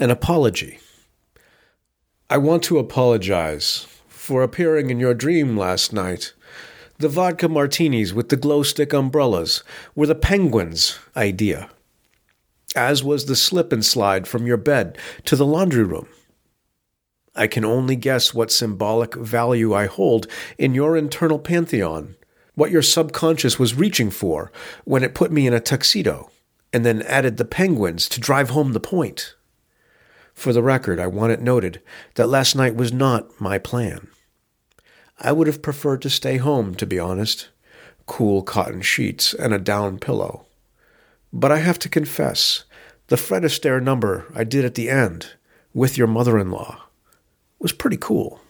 An apology. I want to apologize for appearing in your dream last night. The vodka martinis with the glow stick umbrellas were the penguin's idea, as was the slip and slide from your bed to the laundry room. I can only guess what symbolic value I hold in your internal pantheon, what your subconscious was reaching for when it put me in a tuxedo and then added the penguins to drive home the point. For the record, I want it noted that last night was not my plan. I would have preferred to stay home, to be honest. Cool cotton sheets and a down pillow. But I have to confess, the Fred Astaire number I did at the end, with your mother in law, was pretty cool.